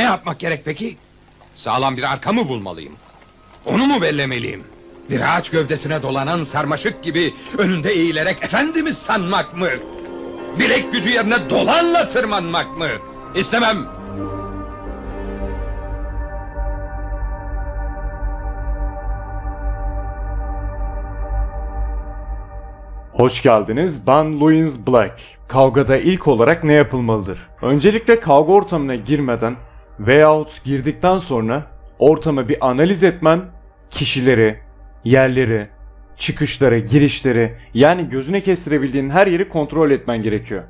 Ne yapmak gerek peki? Sağlam bir arka mı bulmalıyım? Onu mu bellemeliyim? Bir ağaç gövdesine dolanan sarmaşık gibi önünde eğilerek efendimiz sanmak mı? Bilek gücü yerine dolanla tırmanmak mı? İstemem. Hoş geldiniz. Ben Louis Black. Kavgada ilk olarak ne yapılmalıdır? Öncelikle kavga ortamına girmeden veyahut girdikten sonra ortamı bir analiz etmen, kişileri, yerleri, çıkışları, girişleri yani gözüne kestirebildiğin her yeri kontrol etmen gerekiyor.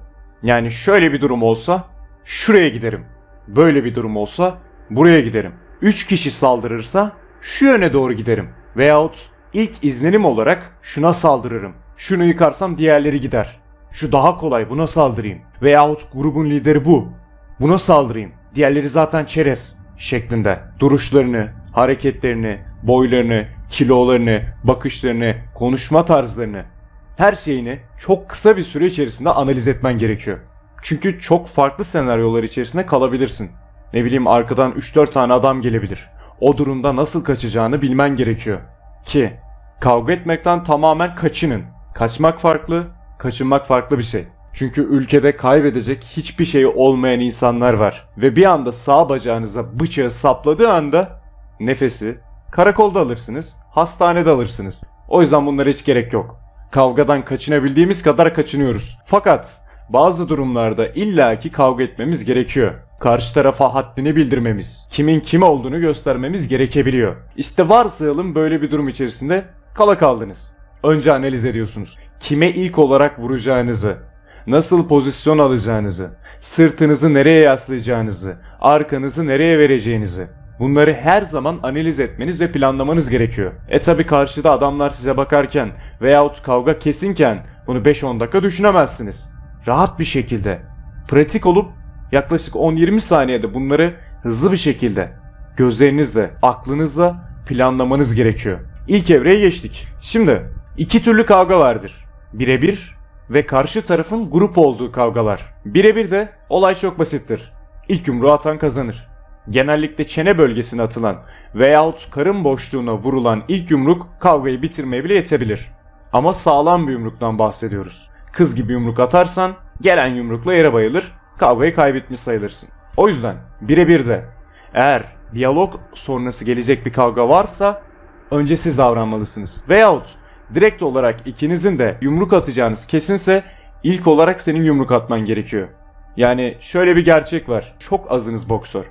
Yani şöyle bir durum olsa şuraya giderim. Böyle bir durum olsa buraya giderim. 3 kişi saldırırsa şu yöne doğru giderim. Veyahut ilk izlenim olarak şuna saldırırım. Şunu yıkarsam diğerleri gider. Şu daha kolay buna saldırayım. Veyahut grubun lideri bu. Buna saldırayım. Diğerleri zaten çerez şeklinde. Duruşlarını, hareketlerini, boylarını, kilolarını, bakışlarını, konuşma tarzlarını her şeyini çok kısa bir süre içerisinde analiz etmen gerekiyor. Çünkü çok farklı senaryolar içerisinde kalabilirsin. Ne bileyim arkadan 3-4 tane adam gelebilir. O durumda nasıl kaçacağını bilmen gerekiyor. Ki kavga etmekten tamamen kaçının. Kaçmak farklı, kaçınmak farklı bir şey. Çünkü ülkede kaybedecek hiçbir şey olmayan insanlar var. Ve bir anda sağ bacağınıza bıçağı sapladığı anda nefesi karakolda alırsınız, hastanede alırsınız. O yüzden bunlara hiç gerek yok. Kavgadan kaçınabildiğimiz kadar kaçınıyoruz. Fakat bazı durumlarda illaki kavga etmemiz gerekiyor. Karşı tarafa haddini bildirmemiz, kimin kim olduğunu göstermemiz gerekebiliyor. İşte varsayalım böyle bir durum içerisinde kala kaldınız. Önce analiz ediyorsunuz. Kime ilk olarak vuracağınızı, nasıl pozisyon alacağınızı, sırtınızı nereye yaslayacağınızı, arkanızı nereye vereceğinizi. Bunları her zaman analiz etmeniz ve planlamanız gerekiyor. E tabi karşıda adamlar size bakarken veyahut kavga kesinken bunu 5-10 dakika düşünemezsiniz. Rahat bir şekilde, pratik olup yaklaşık 10-20 saniyede bunları hızlı bir şekilde gözlerinizle, aklınızla planlamanız gerekiyor. İlk evreye geçtik. Şimdi iki türlü kavga vardır. Birebir ve karşı tarafın grup olduğu kavgalar. Birebir de olay çok basittir. İlk yumruğu atan kazanır. Genellikle çene bölgesine atılan veyahut karın boşluğuna vurulan ilk yumruk kavgayı bitirmeye bile yetebilir. Ama sağlam bir yumruktan bahsediyoruz. Kız gibi yumruk atarsan gelen yumrukla yere bayılır, kavgayı kaybetmiş sayılırsın. O yüzden birebir de eğer diyalog sonrası gelecek bir kavga varsa önce siz davranmalısınız. Veyahut direkt olarak ikinizin de yumruk atacağınız kesinse ilk olarak senin yumruk atman gerekiyor. Yani şöyle bir gerçek var. Çok azınız boksör.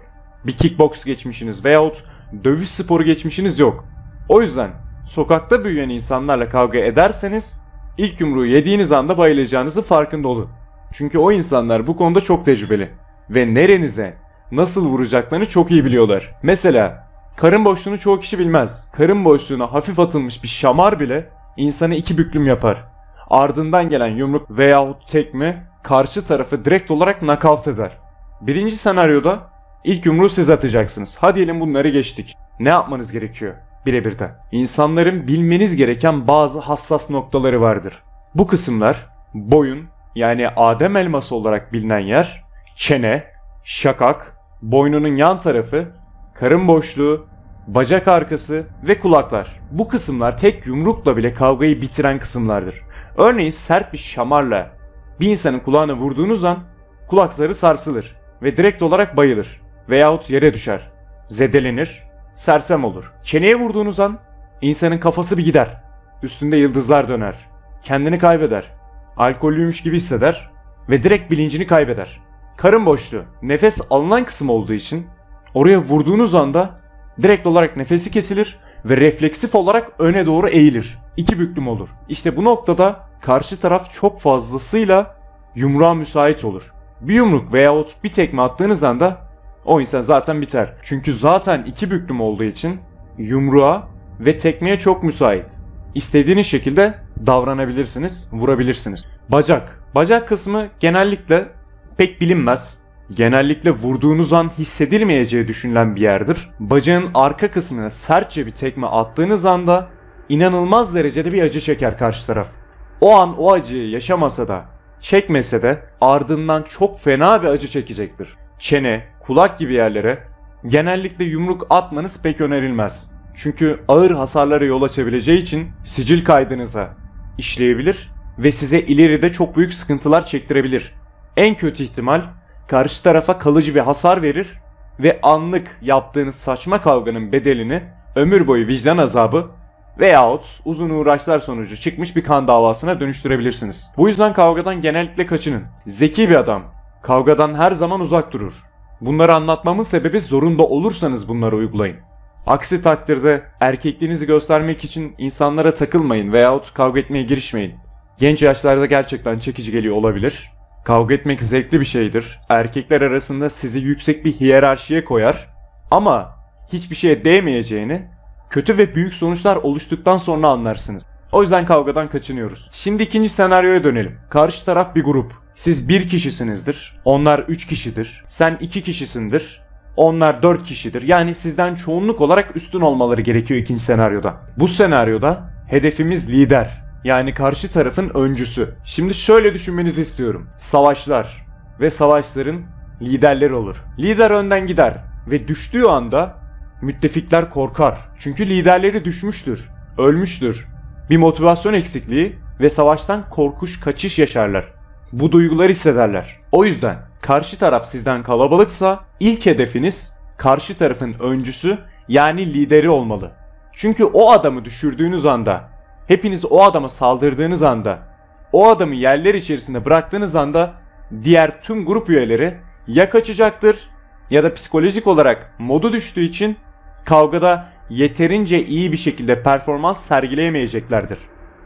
Bir kickbox geçmişiniz veyahut dövüş sporu geçmişiniz yok. O yüzden sokakta büyüyen insanlarla kavga ederseniz ilk yumruğu yediğiniz anda bayılacağınızın farkında olun. Çünkü o insanlar bu konuda çok tecrübeli ve nerenize nasıl vuracaklarını çok iyi biliyorlar. Mesela karın boşluğunu çoğu kişi bilmez. Karın boşluğuna hafif atılmış bir şamar bile insanı iki büklüm yapar. Ardından gelen yumruk veyahut tekme karşı tarafı direkt olarak nakavt eder. Birinci senaryoda ilk yumruğu siz atacaksınız. Hadi diyelim bunları geçtik. Ne yapmanız gerekiyor? Birebir de. İnsanların bilmeniz gereken bazı hassas noktaları vardır. Bu kısımlar boyun yani Adem elması olarak bilinen yer, çene, şakak, boynunun yan tarafı, karın boşluğu, bacak arkası ve kulaklar. Bu kısımlar tek yumrukla bile kavgayı bitiren kısımlardır. Örneğin sert bir şamarla bir insanın kulağına vurduğunuz an kulak zarı sarsılır ve direkt olarak bayılır veyahut yere düşer. Zedelenir, sersem olur. Çeneye vurduğunuz an insanın kafası bir gider. Üstünde yıldızlar döner. Kendini kaybeder. Alkollüymüş gibi hisseder ve direkt bilincini kaybeder. Karın boşluğu nefes alınan kısım olduğu için oraya vurduğunuz anda direkt olarak nefesi kesilir ve refleksif olarak öne doğru eğilir. İki büklüm olur. İşte bu noktada karşı taraf çok fazlasıyla yumruğa müsait olur. Bir yumruk veyahut bir tekme attığınız anda o insan zaten biter. Çünkü zaten iki büklüm olduğu için yumruğa ve tekmeye çok müsait. İstediğiniz şekilde davranabilirsiniz, vurabilirsiniz. Bacak. Bacak kısmı genellikle pek bilinmez. Genellikle vurduğunuz an hissedilmeyeceği düşünülen bir yerdir. Bacağın arka kısmına sertçe bir tekme attığınız anda inanılmaz derecede bir acı çeker karşı taraf. O an o acıyı yaşamasa da, çekmese de ardından çok fena bir acı çekecektir. Çene, kulak gibi yerlere genellikle yumruk atmanız pek önerilmez. Çünkü ağır hasarlara yol açabileceği için sicil kaydınıza işleyebilir ve size ileride çok büyük sıkıntılar çektirebilir. En kötü ihtimal karşı tarafa kalıcı bir hasar verir ve anlık yaptığınız saçma kavganın bedelini ömür boyu vicdan azabı veyahut uzun uğraşlar sonucu çıkmış bir kan davasına dönüştürebilirsiniz. Bu yüzden kavgadan genellikle kaçının. Zeki bir adam kavgadan her zaman uzak durur. Bunları anlatmamın sebebi zorunda olursanız bunları uygulayın. Aksi takdirde erkekliğinizi göstermek için insanlara takılmayın veyahut kavga etmeye girişmeyin. Genç yaşlarda gerçekten çekici geliyor olabilir. Kavga etmek zevkli bir şeydir. Erkekler arasında sizi yüksek bir hiyerarşiye koyar. Ama hiçbir şeye değmeyeceğini kötü ve büyük sonuçlar oluştuktan sonra anlarsınız. O yüzden kavgadan kaçınıyoruz. Şimdi ikinci senaryoya dönelim. Karşı taraf bir grup. Siz bir kişisinizdir. Onlar üç kişidir. Sen iki kişisindir. Onlar dört kişidir. Yani sizden çoğunluk olarak üstün olmaları gerekiyor ikinci senaryoda. Bu senaryoda hedefimiz lider. Yani karşı tarafın öncüsü. Şimdi şöyle düşünmenizi istiyorum. Savaşlar ve savaşların liderleri olur. Lider önden gider ve düştüğü anda müttefikler korkar. Çünkü liderleri düşmüştür, ölmüştür. Bir motivasyon eksikliği ve savaştan korkuş kaçış yaşarlar. Bu duyguları hissederler. O yüzden karşı taraf sizden kalabalıksa ilk hedefiniz karşı tarafın öncüsü yani lideri olmalı. Çünkü o adamı düşürdüğünüz anda, hepiniz o adama saldırdığınız anda, o adamı yerler içerisinde bıraktığınız anda diğer tüm grup üyeleri ya kaçacaktır ya da psikolojik olarak modu düştüğü için kavgada yeterince iyi bir şekilde performans sergileyemeyeceklerdir.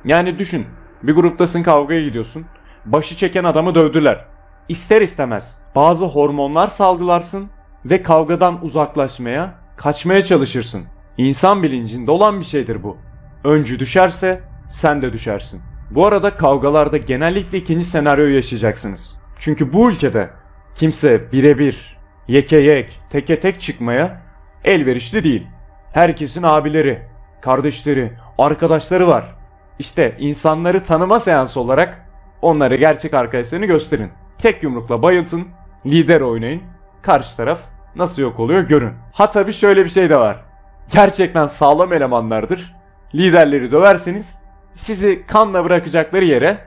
Yani düşün, bir gruptasın kavgaya gidiyorsun, başı çeken adamı dövdüler. İster istemez bazı hormonlar salgılarsın ve kavgadan uzaklaşmaya, kaçmaya çalışırsın. İnsan bilincinde olan bir şeydir bu. Öncü düşerse sen de düşersin. Bu arada kavgalarda genellikle ikinci senaryoyu yaşayacaksınız. Çünkü bu ülkede kimse birebir, yeke yek, teke tek çıkmaya elverişli değil. Herkesin abileri, kardeşleri, arkadaşları var. İşte insanları tanıma seansı olarak onlara gerçek arkadaşlarını gösterin. Tek yumrukla bayıltın, lider oynayın. Karşı taraf nasıl yok oluyor görün. Ha tabi şöyle bir şey de var. Gerçekten sağlam elemanlardır. Liderleri döverseniz sizi kanla bırakacakları yere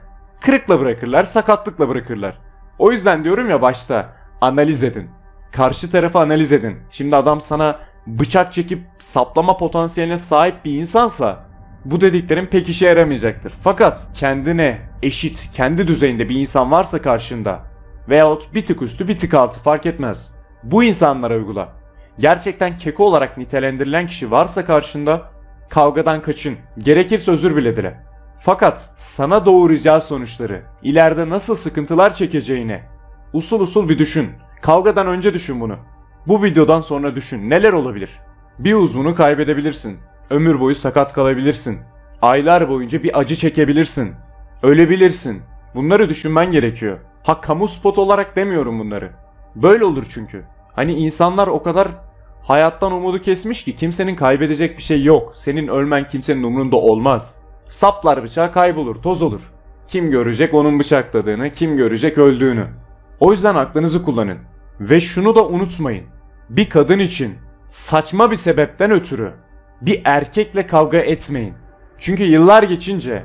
kırıkla bırakırlar, sakatlıkla bırakırlar. O yüzden diyorum ya başta analiz edin. Karşı tarafı analiz edin. Şimdi adam sana bıçak çekip saplama potansiyeline sahip bir insansa bu dediklerim pek işe yaramayacaktır. Fakat kendine eşit, kendi düzeyinde bir insan varsa karşında veyahut bir tık üstü bir tık altı fark etmez. Bu insanlara uygula. Gerçekten keko olarak nitelendirilen kişi varsa karşında kavgadan kaçın. Gerekirse özür bile dile. Fakat sana doğuracağı sonuçları, ileride nasıl sıkıntılar çekeceğini usul usul bir düşün. Kavgadan önce düşün bunu. Bu videodan sonra düşün. Neler olabilir? Bir uzvunu kaybedebilirsin. Ömür boyu sakat kalabilirsin. Aylar boyunca bir acı çekebilirsin. Ölebilirsin. Bunları düşünmen gerekiyor. Ha kamu spot olarak demiyorum bunları. Böyle olur çünkü. Hani insanlar o kadar hayattan umudu kesmiş ki kimsenin kaybedecek bir şey yok. Senin ölmen kimsenin umrunda olmaz. Saplar bıçağı kaybolur, toz olur. Kim görecek onun bıçakladığını, kim görecek öldüğünü. O yüzden aklınızı kullanın. Ve şunu da unutmayın. Bir kadın için saçma bir sebepten ötürü bir erkekle kavga etmeyin. Çünkü yıllar geçince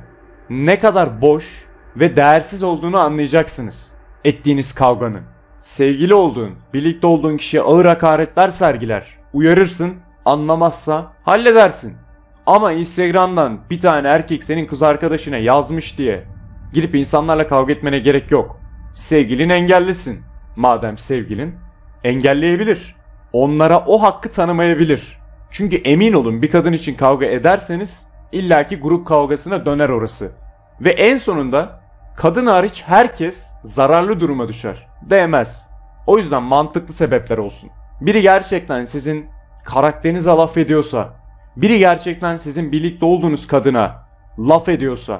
ne kadar boş ve değersiz olduğunu anlayacaksınız. Ettiğiniz kavganın. Sevgili olduğun, birlikte olduğun kişiye ağır hakaretler sergiler. Uyarırsın, anlamazsa halledersin. Ama Instagram'dan bir tane erkek senin kız arkadaşına yazmış diye girip insanlarla kavga etmene gerek yok. Sevgilin engellisin. Madem sevgilin engelleyebilir. Onlara o hakkı tanımayabilir. Çünkü emin olun bir kadın için kavga ederseniz illaki grup kavgasına döner orası. Ve en sonunda kadın hariç herkes zararlı duruma düşer. Değmez. O yüzden mantıklı sebepler olsun. Biri gerçekten sizin karakterinize laf ediyorsa, biri gerçekten sizin birlikte olduğunuz kadına laf ediyorsa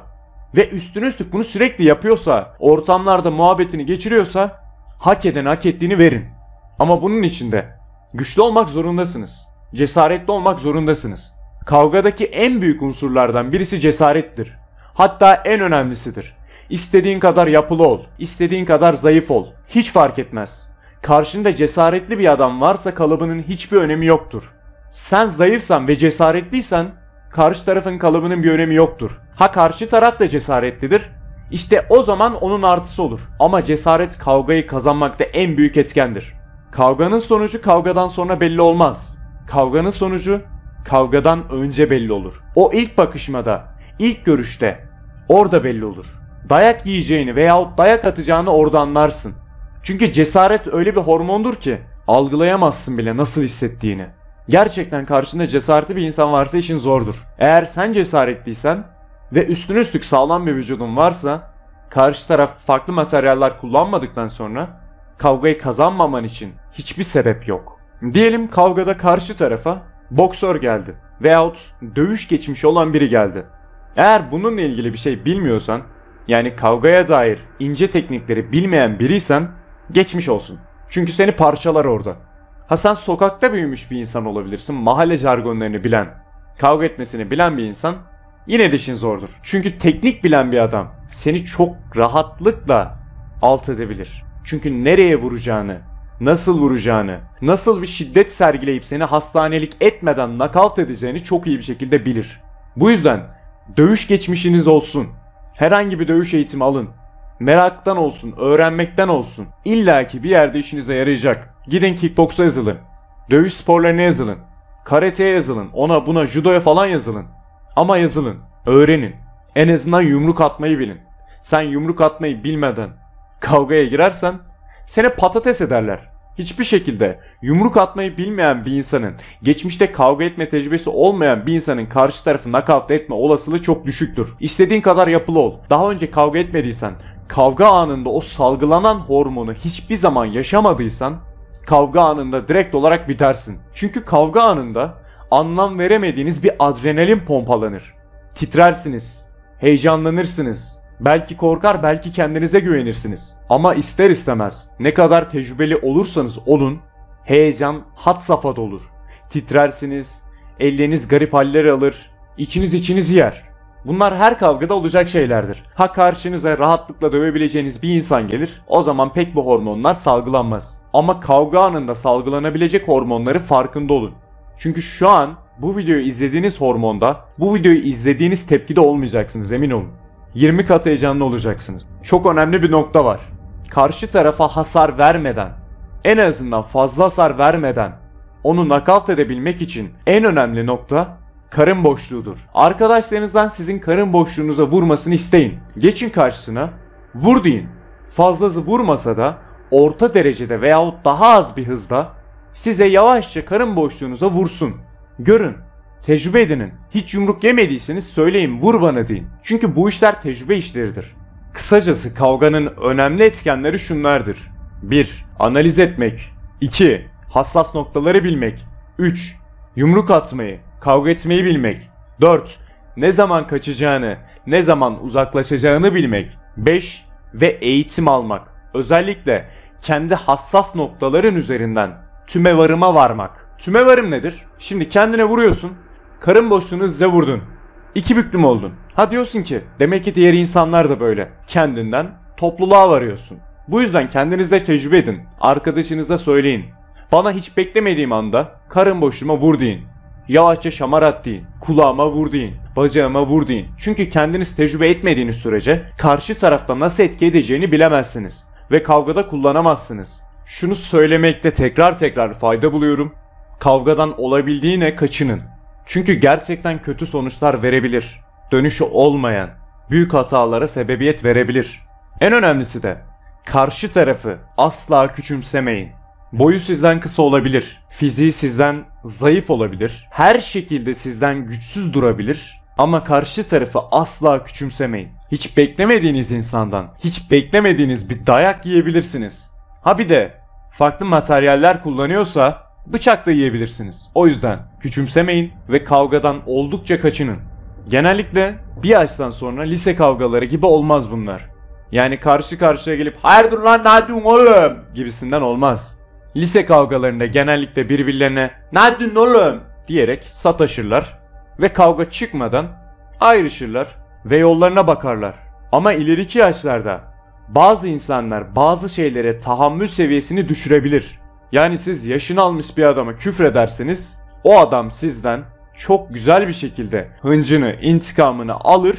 ve üstüne üstlük bunu sürekli yapıyorsa, ortamlarda muhabbetini geçiriyorsa hak eden hak ettiğini verin. Ama bunun için de güçlü olmak zorundasınız. Cesaretli olmak zorundasınız. Kavgadaki en büyük unsurlardan birisi cesarettir. Hatta en önemlisidir. İstediğin kadar yapılı ol, istediğin kadar zayıf ol. Hiç fark etmez. Karşında cesaretli bir adam varsa kalıbının hiçbir önemi yoktur. Sen zayıfsan ve cesaretliysen karşı tarafın kalıbının bir önemi yoktur. Ha karşı taraf da cesaretlidir. İşte o zaman onun artısı olur. Ama cesaret kavgayı kazanmakta en büyük etkendir. Kavganın sonucu kavgadan sonra belli olmaz. Kavganın sonucu kavgadan önce belli olur. O ilk bakışmada, ilk görüşte orada belli olur. Dayak yiyeceğini veyahut dayak atacağını orada anlarsın. Çünkü cesaret öyle bir hormondur ki algılayamazsın bile nasıl hissettiğini. Gerçekten karşında cesaretli bir insan varsa işin zordur. Eğer sen cesaretliysen ve üstüne üstlük sağlam bir vücudun varsa karşı taraf farklı materyaller kullanmadıktan sonra kavgayı kazanmaman için hiçbir sebep yok. Diyelim kavgada karşı tarafa boksör geldi veyahut dövüş geçmişi olan biri geldi. Eğer bununla ilgili bir şey bilmiyorsan yani kavgaya dair ince teknikleri bilmeyen biriysen geçmiş olsun. Çünkü seni parçalar orada. Ha sen sokakta büyümüş bir insan olabilirsin. Mahalle jargonlarını bilen, kavga etmesini bilen bir insan yine de işin zordur. Çünkü teknik bilen bir adam seni çok rahatlıkla alt edebilir. Çünkü nereye vuracağını, nasıl vuracağını, nasıl bir şiddet sergileyip seni hastanelik etmeden nakavt edeceğini çok iyi bir şekilde bilir. Bu yüzden dövüş geçmişiniz olsun. Herhangi bir dövüş eğitimi alın. Meraktan olsun, öğrenmekten olsun. İlla ki bir yerde işinize yarayacak. Gidin kickboksa yazılın. Dövüş sporlarına yazılın. Karateye yazılın. Ona buna judoya falan yazılın. Ama yazılın. Öğrenin. En azından yumruk atmayı bilin. Sen yumruk atmayı bilmeden kavgaya girersen seni patates ederler. Hiçbir şekilde yumruk atmayı bilmeyen bir insanın, geçmişte kavga etme tecrübesi olmayan bir insanın karşı tarafı nakavt etme olasılığı çok düşüktür. İstediğin kadar yapılı ol. Daha önce kavga etmediysen, kavga anında o salgılanan hormonu hiçbir zaman yaşamadıysan, kavga anında direkt olarak bitersin. Çünkü kavga anında anlam veremediğiniz bir adrenalin pompalanır. Titrersiniz, heyecanlanırsınız, Belki korkar belki kendinize güvenirsiniz. Ama ister istemez ne kadar tecrübeli olursanız olun heyecan hat safhada olur. Titrersiniz, elleriniz garip haller alır, içiniz içinizi yer. Bunlar her kavgada olacak şeylerdir. Ha karşınıza rahatlıkla dövebileceğiniz bir insan gelir, o zaman pek bu hormonlar salgılanmaz. Ama kavga anında salgılanabilecek hormonları farkında olun. Çünkü şu an bu videoyu izlediğiniz hormonda, bu videoyu izlediğiniz tepkide olmayacaksınız emin olun. 20 kat heyecanlı olacaksınız. Çok önemli bir nokta var. Karşı tarafa hasar vermeden, en azından fazla hasar vermeden onu nakavt edebilmek için en önemli nokta karın boşluğudur. Arkadaşlarınızdan sizin karın boşluğunuza vurmasını isteyin. Geçin karşısına, vur deyin. Fazlası vurmasa da orta derecede veyahut daha az bir hızda size yavaşça karın boşluğunuza vursun. Görün Tecrübe edinin. Hiç yumruk yemediyseniz söyleyin vur bana deyin. Çünkü bu işler tecrübe işleridir. Kısacası kavganın önemli etkenleri şunlardır. 1. Analiz etmek. 2. Hassas noktaları bilmek. 3. Yumruk atmayı, kavga etmeyi bilmek. 4. Ne zaman kaçacağını, ne zaman uzaklaşacağını bilmek. 5. Ve eğitim almak. Özellikle kendi hassas noktaların üzerinden tüme varıma varmak. Tüme varım nedir? Şimdi kendine vuruyorsun. Karın boşluğunu size vurdun. İki büklüm oldun. Ha diyorsun ki demek ki diğer insanlar da böyle. Kendinden topluluğa varıyorsun. Bu yüzden kendinizde tecrübe edin. Arkadaşınıza söyleyin. Bana hiç beklemediğim anda karın boşluğuma vur deyin. Yavaşça şamarat deyin. Kulağıma vur deyin. Bacağıma vur deyin. Çünkü kendiniz tecrübe etmediğiniz sürece karşı tarafta nasıl etki edeceğini bilemezsiniz. Ve kavgada kullanamazsınız. Şunu söylemekte tekrar tekrar fayda buluyorum. Kavgadan olabildiğine kaçının. Çünkü gerçekten kötü sonuçlar verebilir. Dönüşü olmayan, büyük hatalara sebebiyet verebilir. En önemlisi de karşı tarafı asla küçümsemeyin. Boyu sizden kısa olabilir, fiziği sizden zayıf olabilir, her şekilde sizden güçsüz durabilir ama karşı tarafı asla küçümsemeyin. Hiç beklemediğiniz insandan, hiç beklemediğiniz bir dayak yiyebilirsiniz. Ha bir de farklı materyaller kullanıyorsa bıçak da yiyebilirsiniz. O yüzden küçümsemeyin ve kavgadan oldukça kaçının. Genellikle bir yaştan sonra lise kavgaları gibi olmaz bunlar. Yani karşı karşıya gelip hayırdır lan ne diyorsun oğlum gibisinden olmaz. Lise kavgalarında genellikle birbirlerine ne diyorsun oğlum diyerek sataşırlar ve kavga çıkmadan ayrışırlar ve yollarına bakarlar. Ama ileriki yaşlarda bazı insanlar bazı şeylere tahammül seviyesini düşürebilir. Yani siz yaşını almış bir adama küfrederseniz o adam sizden çok güzel bir şekilde hıncını, intikamını alır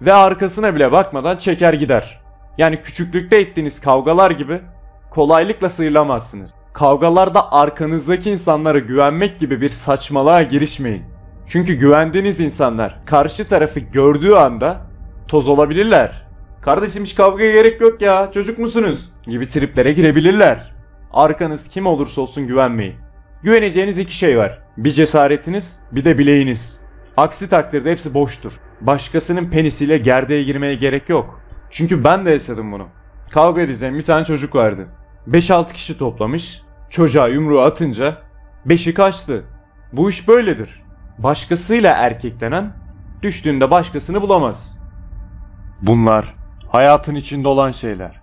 ve arkasına bile bakmadan çeker gider. Yani küçüklükte ettiğiniz kavgalar gibi kolaylıkla sıyrılamazsınız. Kavgalarda arkanızdaki insanlara güvenmek gibi bir saçmalığa girişmeyin. Çünkü güvendiğiniz insanlar karşı tarafı gördüğü anda toz olabilirler. Kardeşim hiç kavgaya gerek yok ya çocuk musunuz? gibi triplere girebilirler. Arkanız kim olursa olsun güvenmeyin. Güveneceğiniz iki şey var. Bir cesaretiniz bir de bileğiniz. Aksi takdirde hepsi boştur. Başkasının penisiyle gerdeğe girmeye gerek yok. Çünkü ben de yaşadım bunu. Kavga edeceğim bir tane çocuk vardı. 5-6 kişi toplamış. Çocuğa yumruğu atınca beşi kaçtı. Bu iş böyledir. Başkasıyla erkeklenen düştüğünde başkasını bulamaz. Bunlar hayatın içinde olan şeyler.